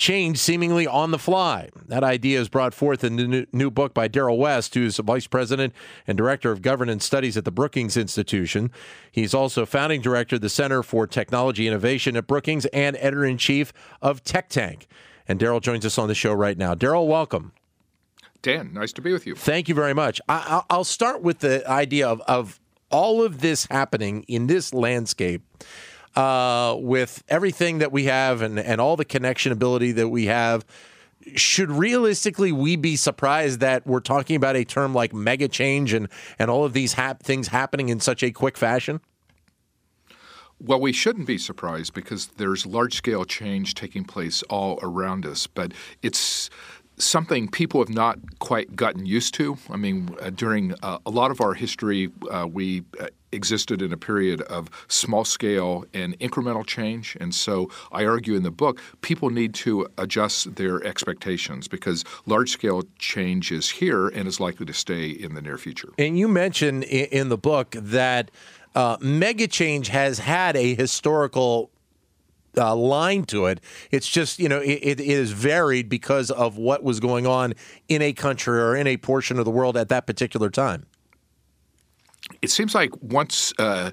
change seemingly on the fly. That idea is brought forth in the new book by Darrell West, who's vice president and director of governance studies at the Brookings Institution. He's also founding director of the Center for Technology Innovation at Brookings and editor in chief of TechTank. And Darrell joins us on the show right now. Darrell, welcome. Dan, nice to be with you. Thank you very much. I, will start with the idea of, of all of this happening in this landscape. Uh, with everything that we have and, and all the connection ability that we have, should realistically we be surprised that we're talking about a term like mega change and, and all of these things happening in such a quick fashion? Well, we shouldn't be surprised because there's large scale change taking place all around us, but it's something people have not quite gotten used to. I mean, uh, during uh, a lot of our history, uh, we uh, existed in a period of small scale and incremental change. And so I argue in the book, people need to adjust their expectations because large scale change is here and is likely to stay in the near future. And you mentioned in the book that uh, mega change has had a historical uh, line to it. It's just, you know, it, it is varied because of what was going on in a country or in a portion of the world at that particular time. It seems like once uh,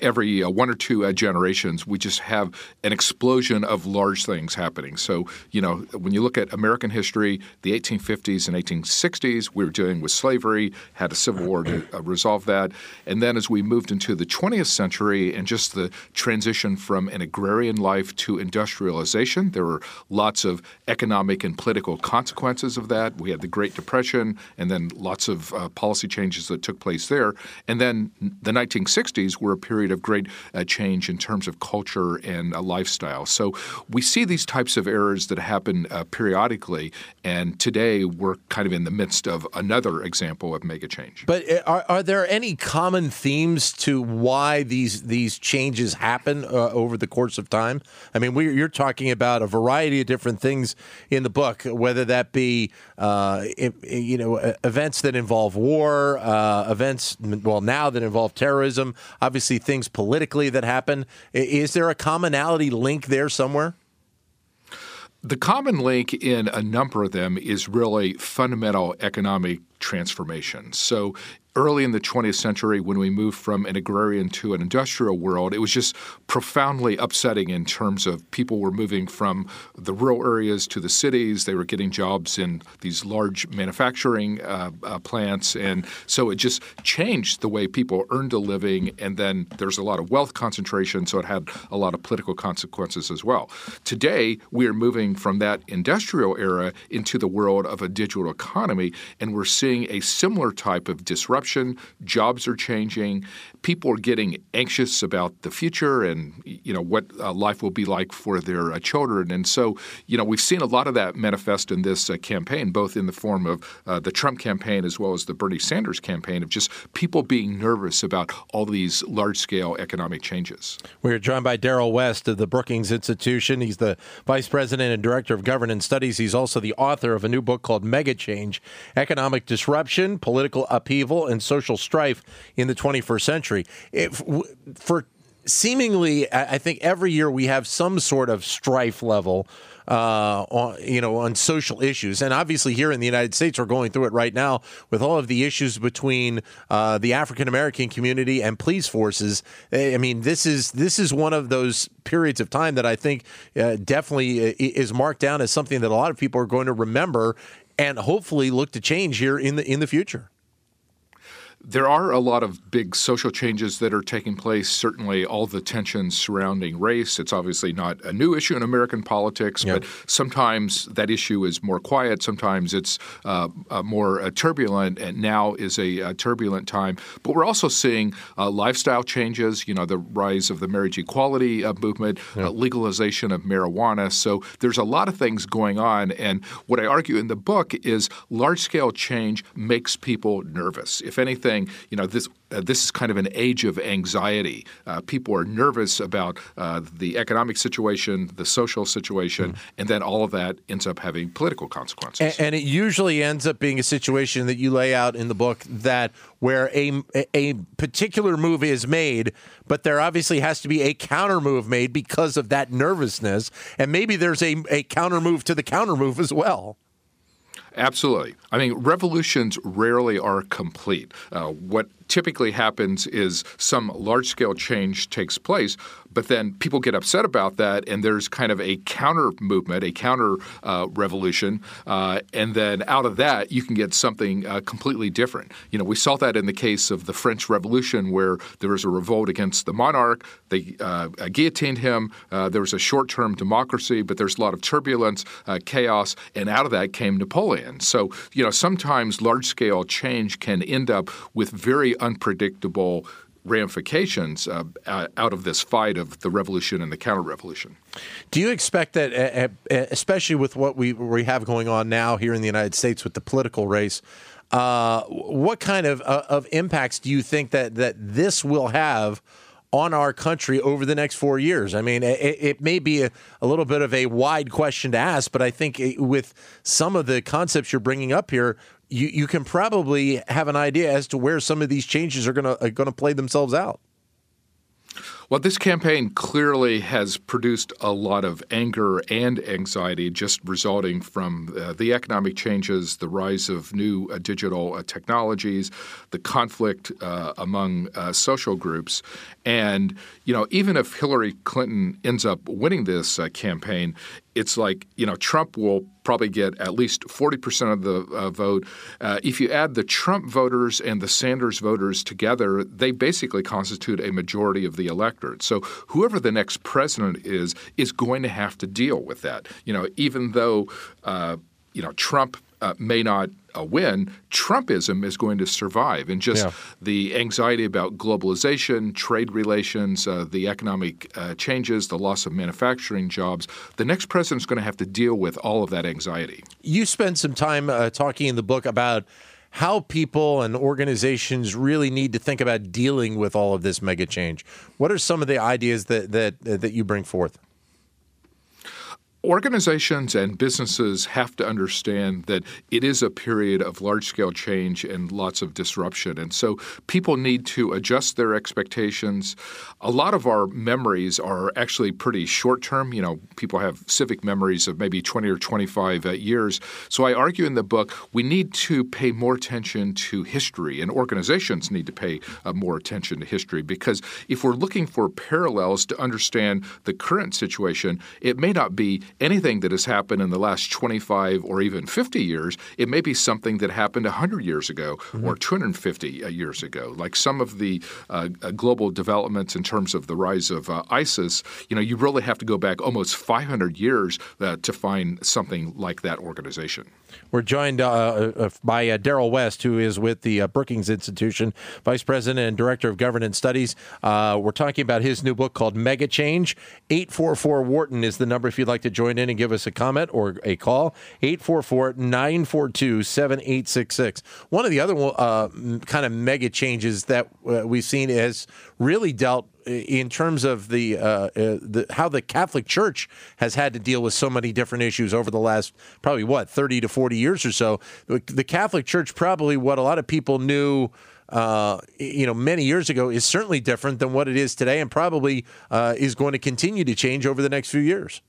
every uh, one or two uh, generations, we just have an explosion of large things happening. So, you know, when you look at American history, the 1850s and 1860s, we were dealing with slavery, had a civil war to uh, resolve that. And then as we moved into the 20th century and just the transition from an agrarian life to industrialization, there were lots of economic and political consequences of that. We had the Great Depression and then lots of uh, policy changes that took place there. And then the 1960s were a period of great uh, change in terms of culture and uh, lifestyle. So we see these types of errors that happen uh, periodically, and today we're kind of in the midst of another example of mega change. But uh, are, are there any common themes to why these these changes happen uh, over the course of time? I mean, we, you're talking about a variety of different things in the book, whether that be uh, you know events that involve war, events well now that involve terrorism, obviously things politically that happen. Is there a commonality link there somewhere? The common link in a number of them is really fundamental economic transformation. So early in the 20th century, when we moved from an agrarian to an industrial world, it was just profoundly upsetting in terms of people were moving from the rural areas to the cities. They were getting jobs in these large manufacturing uh, uh, plants. And so it just changed the way people earned a living. And then there's a lot of wealth concentration, so it had a lot of political consequences as well. Today, we are moving from that industrial era into the world of a digital economy, and we're seeing a similar type of disruption disruption, jobs are changing, people are getting anxious about the future and you know what uh, life will be like for their uh, children. And so, you know, we've seen a lot of that manifest in this uh, campaign, both in the form of uh, the Trump campaign as well as the Bernie Sanders campaign, of just people being nervous about all these large-scale economic changes. We're joined by Darrell West of the Brookings Institution. He's the vice president and director of governance studies. He's also the author of a new book called Mega Change: Economic Disruption, Political Upheaval, and Social Strife in the 21st Century. If, for seemingly, I think every year we have some sort of strife level. Uh, on, you know, on social issues, and obviously here in the United States, we're going through it right now with all of the issues between uh, the African American community and police forces. I mean, this is this is one of those periods of time that I think uh, definitely uh, is marked down as something that a lot of people are going to remember and hopefully look to change here in the in the future. There are a lot of big social changes that are taking place. Certainly, all the tensions surrounding race. It's obviously not a new issue in American politics, yep. but sometimes that issue is more quiet. Sometimes it's uh, uh, more uh, turbulent, and now is a, a, turbulent time. But we're also seeing uh, lifestyle changes. You know, the rise of the marriage equality uh, movement, uh, yep. legalization of marijuana. So there's a lot of things going on. And what I argue in the book is large scale change makes people nervous. If anything, you know, this uh, this is kind of an age of anxiety. Uh, people are nervous about uh, the economic situation, the social situation, mm. and then all of that ends up having political consequences. And, and, it usually ends up being a situation that you lay out in the book that where a a particular move is made, but there obviously has to be a counter move made because of that nervousness, and maybe there's a, a counter move to the counter move as well. Absolutely. I mean, revolutions rarely are complete. Uh, what typically happens is some large scale change takes place, but then people get upset about that, and there's kind of a counter movement, a counter uh, revolution, uh, and then out of that you can get something uh, completely different. You know, we saw that in the case of the French Revolution, where there was a revolt against the monarch. They uh, guillotined him. Uh, there was a short-term democracy, but there's a lot of turbulence, uh, chaos, and out of that came Napoleon. So, you know, sometimes large-scale change can end up with very unpredictable ramifications uh, out of this fight of the revolution and the counter revolution. Do you expect that, especially with what we, we have going on now here in the United States with the political race, uh, what kind of, uh, of impacts do you think that, that this will have? On our country over the next four years? I mean, it, it may be a, a, little bit of a wide question to ask, but I think it, with some of the concepts you're bringing up here, you, you can probably have an idea as to where some of these changes are going to play themselves out. Well, this campaign clearly has produced a lot of anger and anxiety just resulting from uh, the economic changes, the rise of new uh, digital uh, technologies, the conflict uh, among uh, social groups. And, you know, even if Hillary Clinton ends up winning this uh, campaign, it's like, you know, Trump will probably get at least 40% of the uh, vote. Uh, if you add the Trump voters and the Sanders voters together, they basically constitute a majority of the electorate. So whoever the next president is, is going to have to deal with that. You know, even though, uh, you know, Trump uh, may not uh, win, Trumpism is going to survive. And just yeah. the anxiety about globalization, trade relations, uh, the economic uh, changes, the loss of manufacturing jobs, the next president is going to have to deal with all of that anxiety. You spend some time uh, talking in the book about how people and organizations really need to think about dealing with all of this mega change. What are some of the ideas that that that you bring forth? Organizations and businesses have to understand that it is a period of large scale change and lots of disruption. And so people need to adjust their expectations. A lot of our memories are actually pretty short term. You know, people have civic memories of maybe 20 or 25 uh, years. So I argue in the book we need to pay more attention to history, and organizations need to pay uh, more attention to history because if we're looking for parallels to understand the current situation, it may not be anything that has happened in the last 25 or even 50 years. It may be something that happened 100 years ago mm-hmm. or 250 uh, years ago. Like some of the uh, uh, global developments in terms of the rise of uh, ISIS, you know, you really have to go back almost 500 years uh, to find something like that organization. We're joined uh, by Darrell West, who is with the Brookings Institution, Vice President and Director of Governance Studies. we're talking about his new book called Mega Change. 844 Wharton is the number if you'd like to join in and give us a comment or a call 844-942-7866 one of the other uh, kind of mega changes that uh, we've seen has really dealt in terms of the, uh, uh, the how the Catholic Church has had to deal with so many different issues over the last probably what 30 to 40 years or so the Catholic Church probably what a lot of people knew uh, you know, many years ago is certainly different than what it is today, and probably uh, is going to continue to change over the next few years.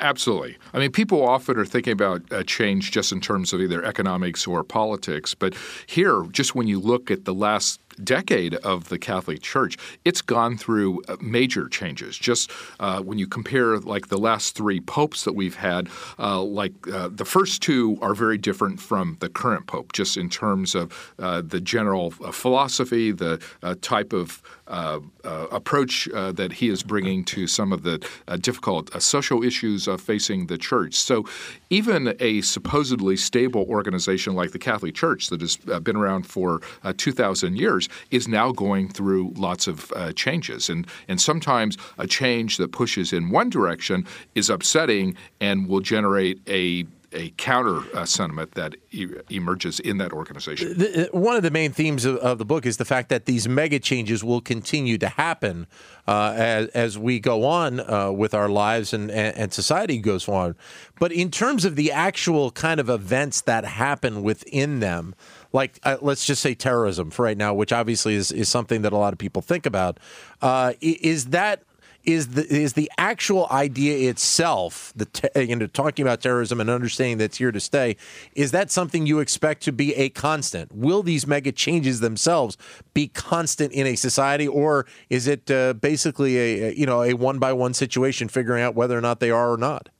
Absolutely. I mean, people often are thinking about uh, change just in terms of either economics or politics. But here, just when you look at the last decade of the Catholic Church, it's gone through uh, major changes. Just uh, when you compare like the last three popes that we've had, uh, like uh, the first two are very different from the current pope, just in terms of uh, the general philosophy, the type of uh, uh, approach uh, that he is bringing to some of the difficult social issues facing the church. So, even a supposedly stable organization like the Catholic Church that has been around for 2,000 years is now going through lots of changes. And, and sometimes a change that pushes in one direction is upsetting and will generate a a counter uh, sentiment that e- emerges in that organization. The, one of the main themes of, of, the book is the fact that these mega changes will continue to happen uh, as, as, we go on uh, with our lives and, and, society goes on. But in terms of the actual kind of events that happen within them, like uh, let's just say terrorism for right now, which obviously is, is something that a lot of people think about, uh, is that is the is the actual idea itself, the te- you know talking about terrorism and understanding that's here to stay, is that something you expect to be a constant? Will these mega changes themselves be constant in a society, or is it uh, basically a you know a one by one situation, figuring out whether or not they are or not?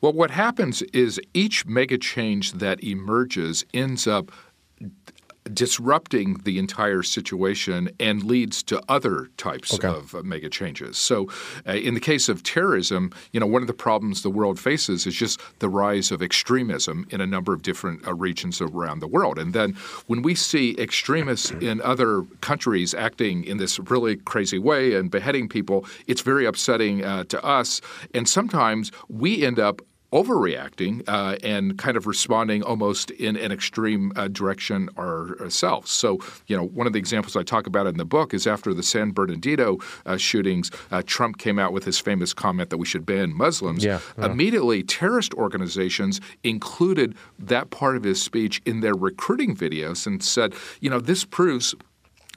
Well, what happens is each mega change that emerges ends up disrupting the entire situation and leads to other types okay. of uh, mega changes. So, uh, in the case of terrorism, you know, one of the problems the world faces is just the rise of extremism in a number of different uh, regions around the world. And then when we see extremists in other countries acting in this really crazy way and beheading people, it's very upsetting uh, to us. And sometimes we end up overreacting uh, and kind of responding almost in an extreme uh, direction ourselves. So, you know, one of the examples I talk about in the book is after the San Bernardino uh, shootings, uh, Trump came out with his famous comment that we should ban Muslims. Yeah, Immediately, terrorist organizations included that part of his speech in their recruiting videos and said, you know, this proves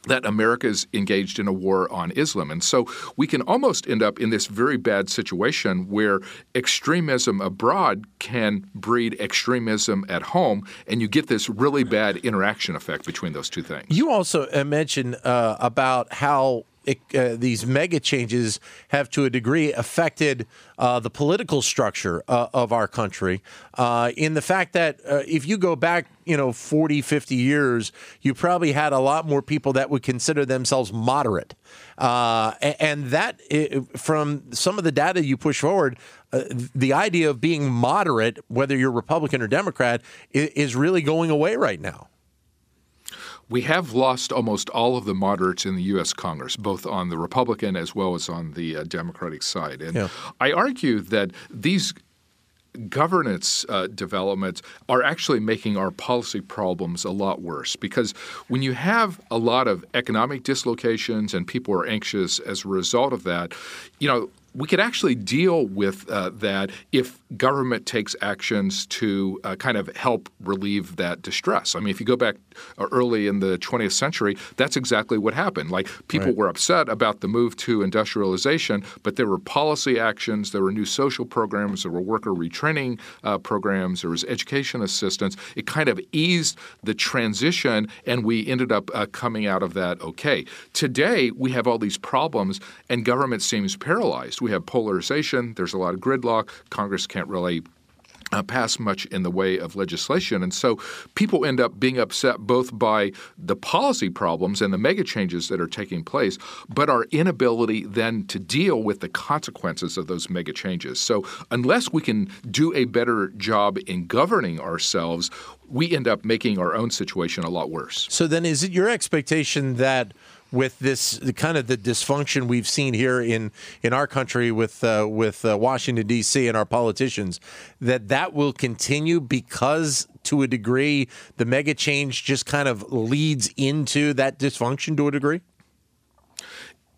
that America is engaged in a war on Islam. And so we can almost end up in this very bad situation where extremism abroad can breed extremism at home, and you get this really bad interaction effect between those two things. You also uh, mentioned uh, about how uh, these mega changes have to a degree affected uh, the political structure uh, of our country. Uh, in the fact that uh, if you go back you know 40 50 years you probably had a lot more people that would consider themselves moderate. Uh, and that from some of the data you push forward the idea of being moderate whether you're republican or democrat is really going away right now we have lost almost all of the moderates in the U.S. Congress, both on the Republican as well as on the uh, Democratic side. And yeah. I argue that these governance uh, developments are actually making our policy problems a lot worse because when you have a lot of economic dislocations and people are anxious as a result of that, you know, we could actually deal with uh, that if government takes actions to uh, kind of help relieve that distress. I mean, if you go back uh, early in the 20th century, that's exactly what happened. Like people right. were upset about the move to industrialization, but there were policy actions, there were new social programs, there were worker retraining uh, programs, there was education assistance. It kind of eased the transition, and we ended up uh, coming out of that okay. Today, we have all these problems, and government seems paralyzed. We have polarization. There's a lot of gridlock. Congress can't really uh, pass much in the way of legislation. And so people end up being upset both by the policy problems and the mega changes that are taking place, but our inability then to deal with the consequences of those mega changes. So unless we can do a better job in governing ourselves, we end up making our own situation a lot worse. So then is it your expectation that with this kind of the dysfunction we've seen here in in our country with uh, with uh, Washington D.C. and our politicians that that will continue because to a degree the mega change just kind of leads into that dysfunction to a degree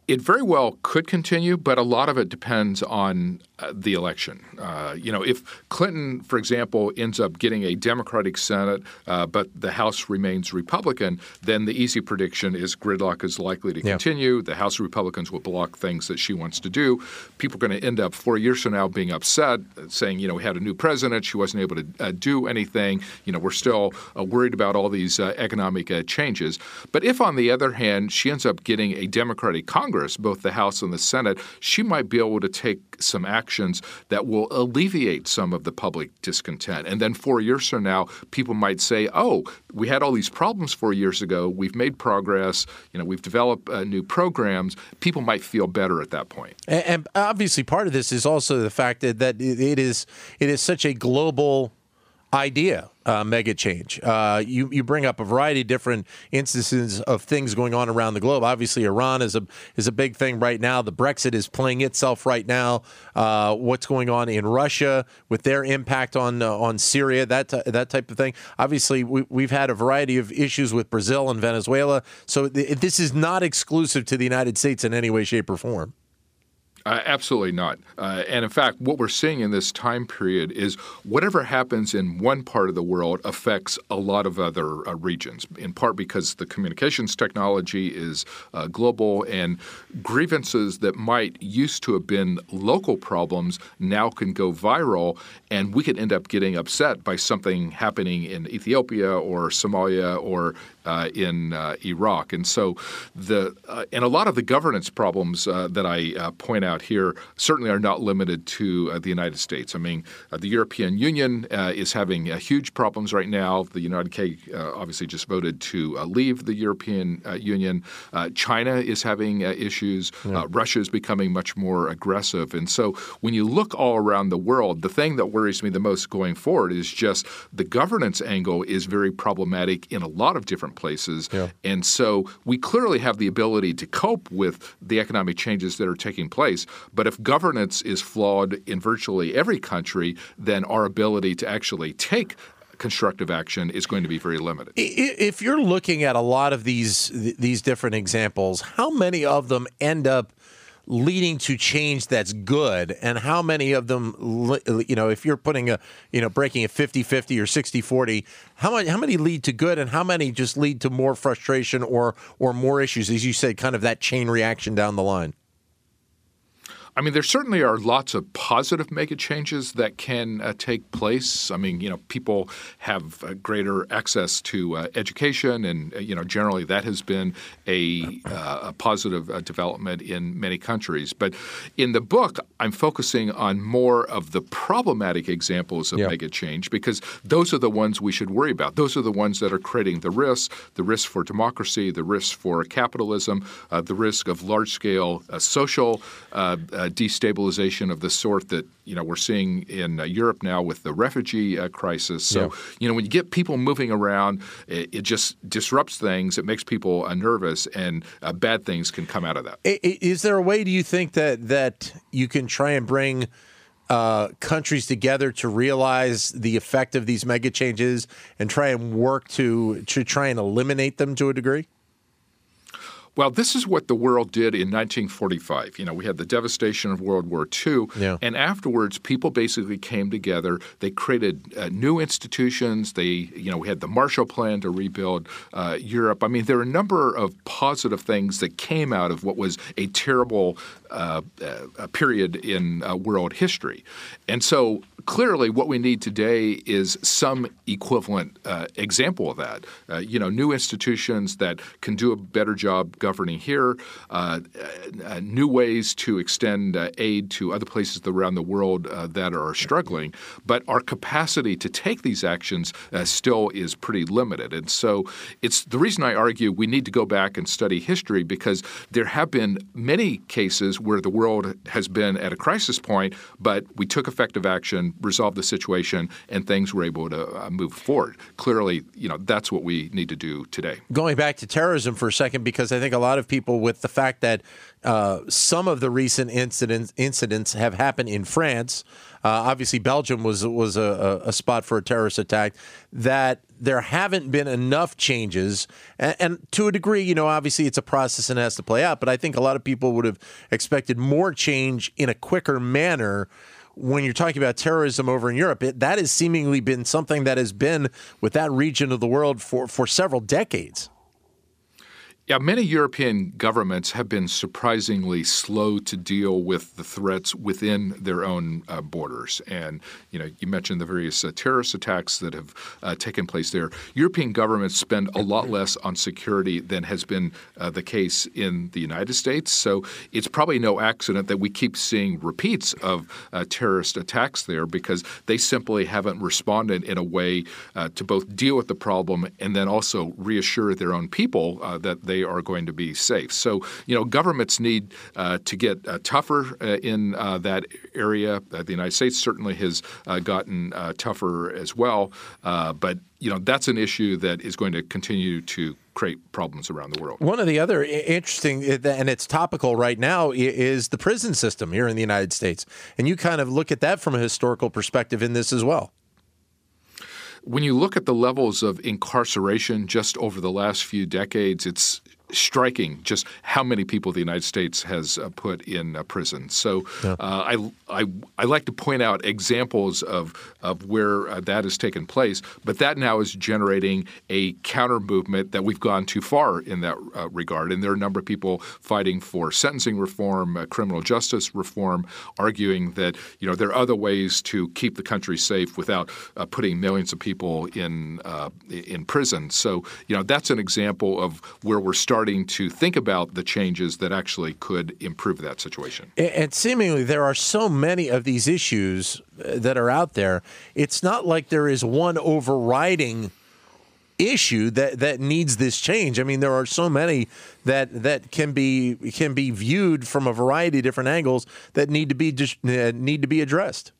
It very well could continue, but a lot of it depends on uh, the election. Uh, you know, if Clinton, for example, ends up getting a Democratic Senate, uh, but the House remains Republican, then the easy prediction is gridlock is likely to Yeah. continue. The House of Republicans will block things that she wants to do. People are going to end up four years from now being upset, uh, saying, you know, we had a new president, she wasn't able to uh, do anything. You know, we're still uh, worried about all these uh, economic uh, changes. But if, on the other hand, she ends up getting a Democratic Congress, both the House and the Senate, she might be able to take some actions that will alleviate some of the public discontent. And then four years from now, people might say, oh, we had all these problems four years ago. We've made progress. You know, we've developed uh, new programs. People might feel better at that point. And, and obviously, part of this is also the fact that, that it is it is such a global idea, uh, mega change. Uh, you you bring up a variety of different instances of things going on around the globe. Obviously, Iran is a is a big thing right now. The Brexit is playing itself right now. Uh, what's going on in Russia with their impact on uh, on Syria, that t- that type of thing. Obviously, we, we've had a variety of issues with Brazil and Venezuela. So th- this is not exclusive to the United States in any way, shape, or form. Uh, absolutely not. Uh, and in fact, what we're seeing in this time period is whatever happens in one part of the world affects a lot of other uh, regions, in part because the communications technology is uh, global and grievances that might used to have been local problems now can go viral, and we could end up getting upset by something happening in Ethiopia or Somalia or uh, in uh, Iraq. And so, the and a lot of the governance problems that I point out here certainly are not limited to uh, the United States. I mean, uh, the European Union uh, is having uh, huge problems right now. The United Kingdom uh, obviously just voted to uh, leave the European uh, Union. Uh, China is having uh, issues. Uh, Russia is becoming much more aggressive. And so, when you look all around the world, the thing that worries me the most going forward is just the governance angle is very problematic in a lot of different places. Yeah. And so we clearly have the ability to cope with the economic changes that are taking place. But if governance is flawed in virtually every country, then our ability to actually take constructive action is going to be very limited. If you're looking at a lot of these these different examples, how many of them end up leading to change that's good? And how many of them you know if you're putting a you know breaking a 50-50 or 60-40 how many how many lead to good and how many just lead to more frustration or or more issues? As you said kind of that chain reaction down the line I mean, there certainly are lots of positive mega changes that can uh, take place. I mean, you know, people have uh, greater access to uh, education, and uh, you know, generally that has been a, uh, a positive uh, development in many countries. But in the book, I'm focusing on more of the problematic examples of Yeah. mega change because those are the ones we should worry about. Those are the ones that are creating the risks: the risk for democracy, the risk for capitalism, uh, the risk of large-scale uh, social uh, destabilization of the sort that you know we're seeing in uh, Europe now with the refugee uh, crisis. So Yeah. you know when you get people moving around, it, it just disrupts things. It makes people uh, nervous, and uh, bad things can come out of that. Is there a way, do you think, that that you can try and bring uh, countries together to realize the effect of these mega changes and try and work to to try and eliminate them to a degree? Well, this is what the world did in 1945. You know, we had the devastation of World War II, Yeah. and afterwards, people basically came together. They created uh, new institutions. They, you know, we had the Marshall Plan to rebuild uh, Europe. I mean, there are a number of positive things that came out of what was a terrible uh, uh, period in uh, world history, and so clearly, what we need today is some equivalent uh, example of that. Uh, you know, new institutions that can do a better job governing here, uh, uh, new ways to extend uh, aid to other places around the world that are struggling. But our capacity to take these actions still is pretty limited. And so it's the reason I argue we need to go back and study history because there have been many cases where the world has been at a crisis point, but we took effective action resolved the situation, and things were able to move forward. Clearly, you know that's what we need to do today. Going back to terrorism for a second, because I think a lot of people, with the fact that uh, some of the recent incidents incidents have happened in France. Uh, obviously, Belgium was was a, a, spot for a terrorist attack. That there haven't been enough changes, and, and, to a degree, you know, obviously it's a process and has to play out. But I think a lot of people would have expected more change in a quicker manner when you're talking about terrorism over in Europe, it, that has seemingly been something that has been with that region of the world for, for several decades. Yeah, many European governments have been surprisingly slow to deal with the threats within their own uh, borders. And you know, you mentioned the various uh, terrorist attacks that have uh, taken place there. European governments spend a lot less on security than has been uh, the case in the United States. So it's probably no accident that we keep seeing repeats of uh, terrorist attacks there because they simply haven't responded in a way uh, to both deal with the problem and then also reassure their own people that they are going to be safe. So, you know, governments need uh, to get uh, tougher uh, in uh, that area. Uh, the United States certainly has gotten tougher as well. but, you know, that's an issue that is going to continue to create problems around the world. One of the other interesting, and it's topical right now, is the prison system here in the United States. And you kind of look at that from a historical perspective in this as well. When you look at the levels of incarceration just over the last few decades, it's striking just how many people the United States has uh, put in uh, prison. So yeah. uh, I, I, I like to point out examples of of where uh, that has taken place, but that now is generating a counter movement that we've gone too far in that uh, regard. And there are a number of people fighting for sentencing reform, uh, criminal justice reform, arguing that you know there are other ways to keep the country safe without putting millions of people in in prison. So you know that's an example of where we're starting starting to think about the changes that actually could improve that situation. And seemingly, there are so many of these issues uh, that are out there. It's not like there is one overriding issue that that needs this change. I mean, there are so many that that can be can be viewed from a variety of different angles that need to be uh, need to be addressed.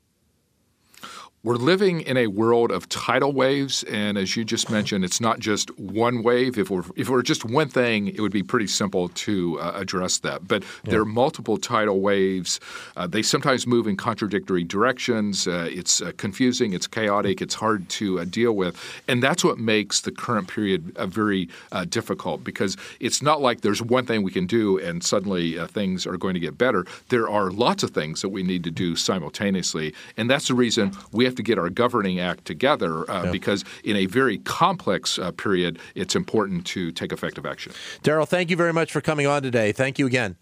We're living in a world of tidal waves, and as you just mentioned, it's not just one wave. If we're if we're just one thing, it would be pretty simple to uh, address that. But yeah. there are multiple tidal waves. Uh, they sometimes move in contradictory directions. Uh, it's uh, confusing. It's chaotic. It's hard to uh, deal with, and that's what makes the current period uh, very difficult because it's not like there's one thing we can do and suddenly things are going to get better. There are lots of things that we need to do simultaneously, and that's the reason we have have to get our governing act together uh, yeah. because in a very complex uh, period, it's important to take effective action. Darrell, thank you very much for coming on today. Thank you again.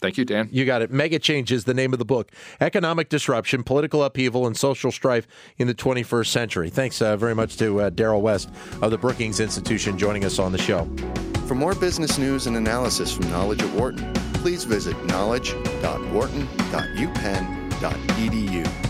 Thank you, Dan. You got it. Mega Change is the name of the book Economic Disruption, Political Upheaval, and Social Strife in the 21st Century. Thanks uh, very much to uh, Darrell West of the Brookings Institution joining us on the show. For more business news and analysis from Knowledge at Wharton, please visit knowledge.wharton.upenn.edu.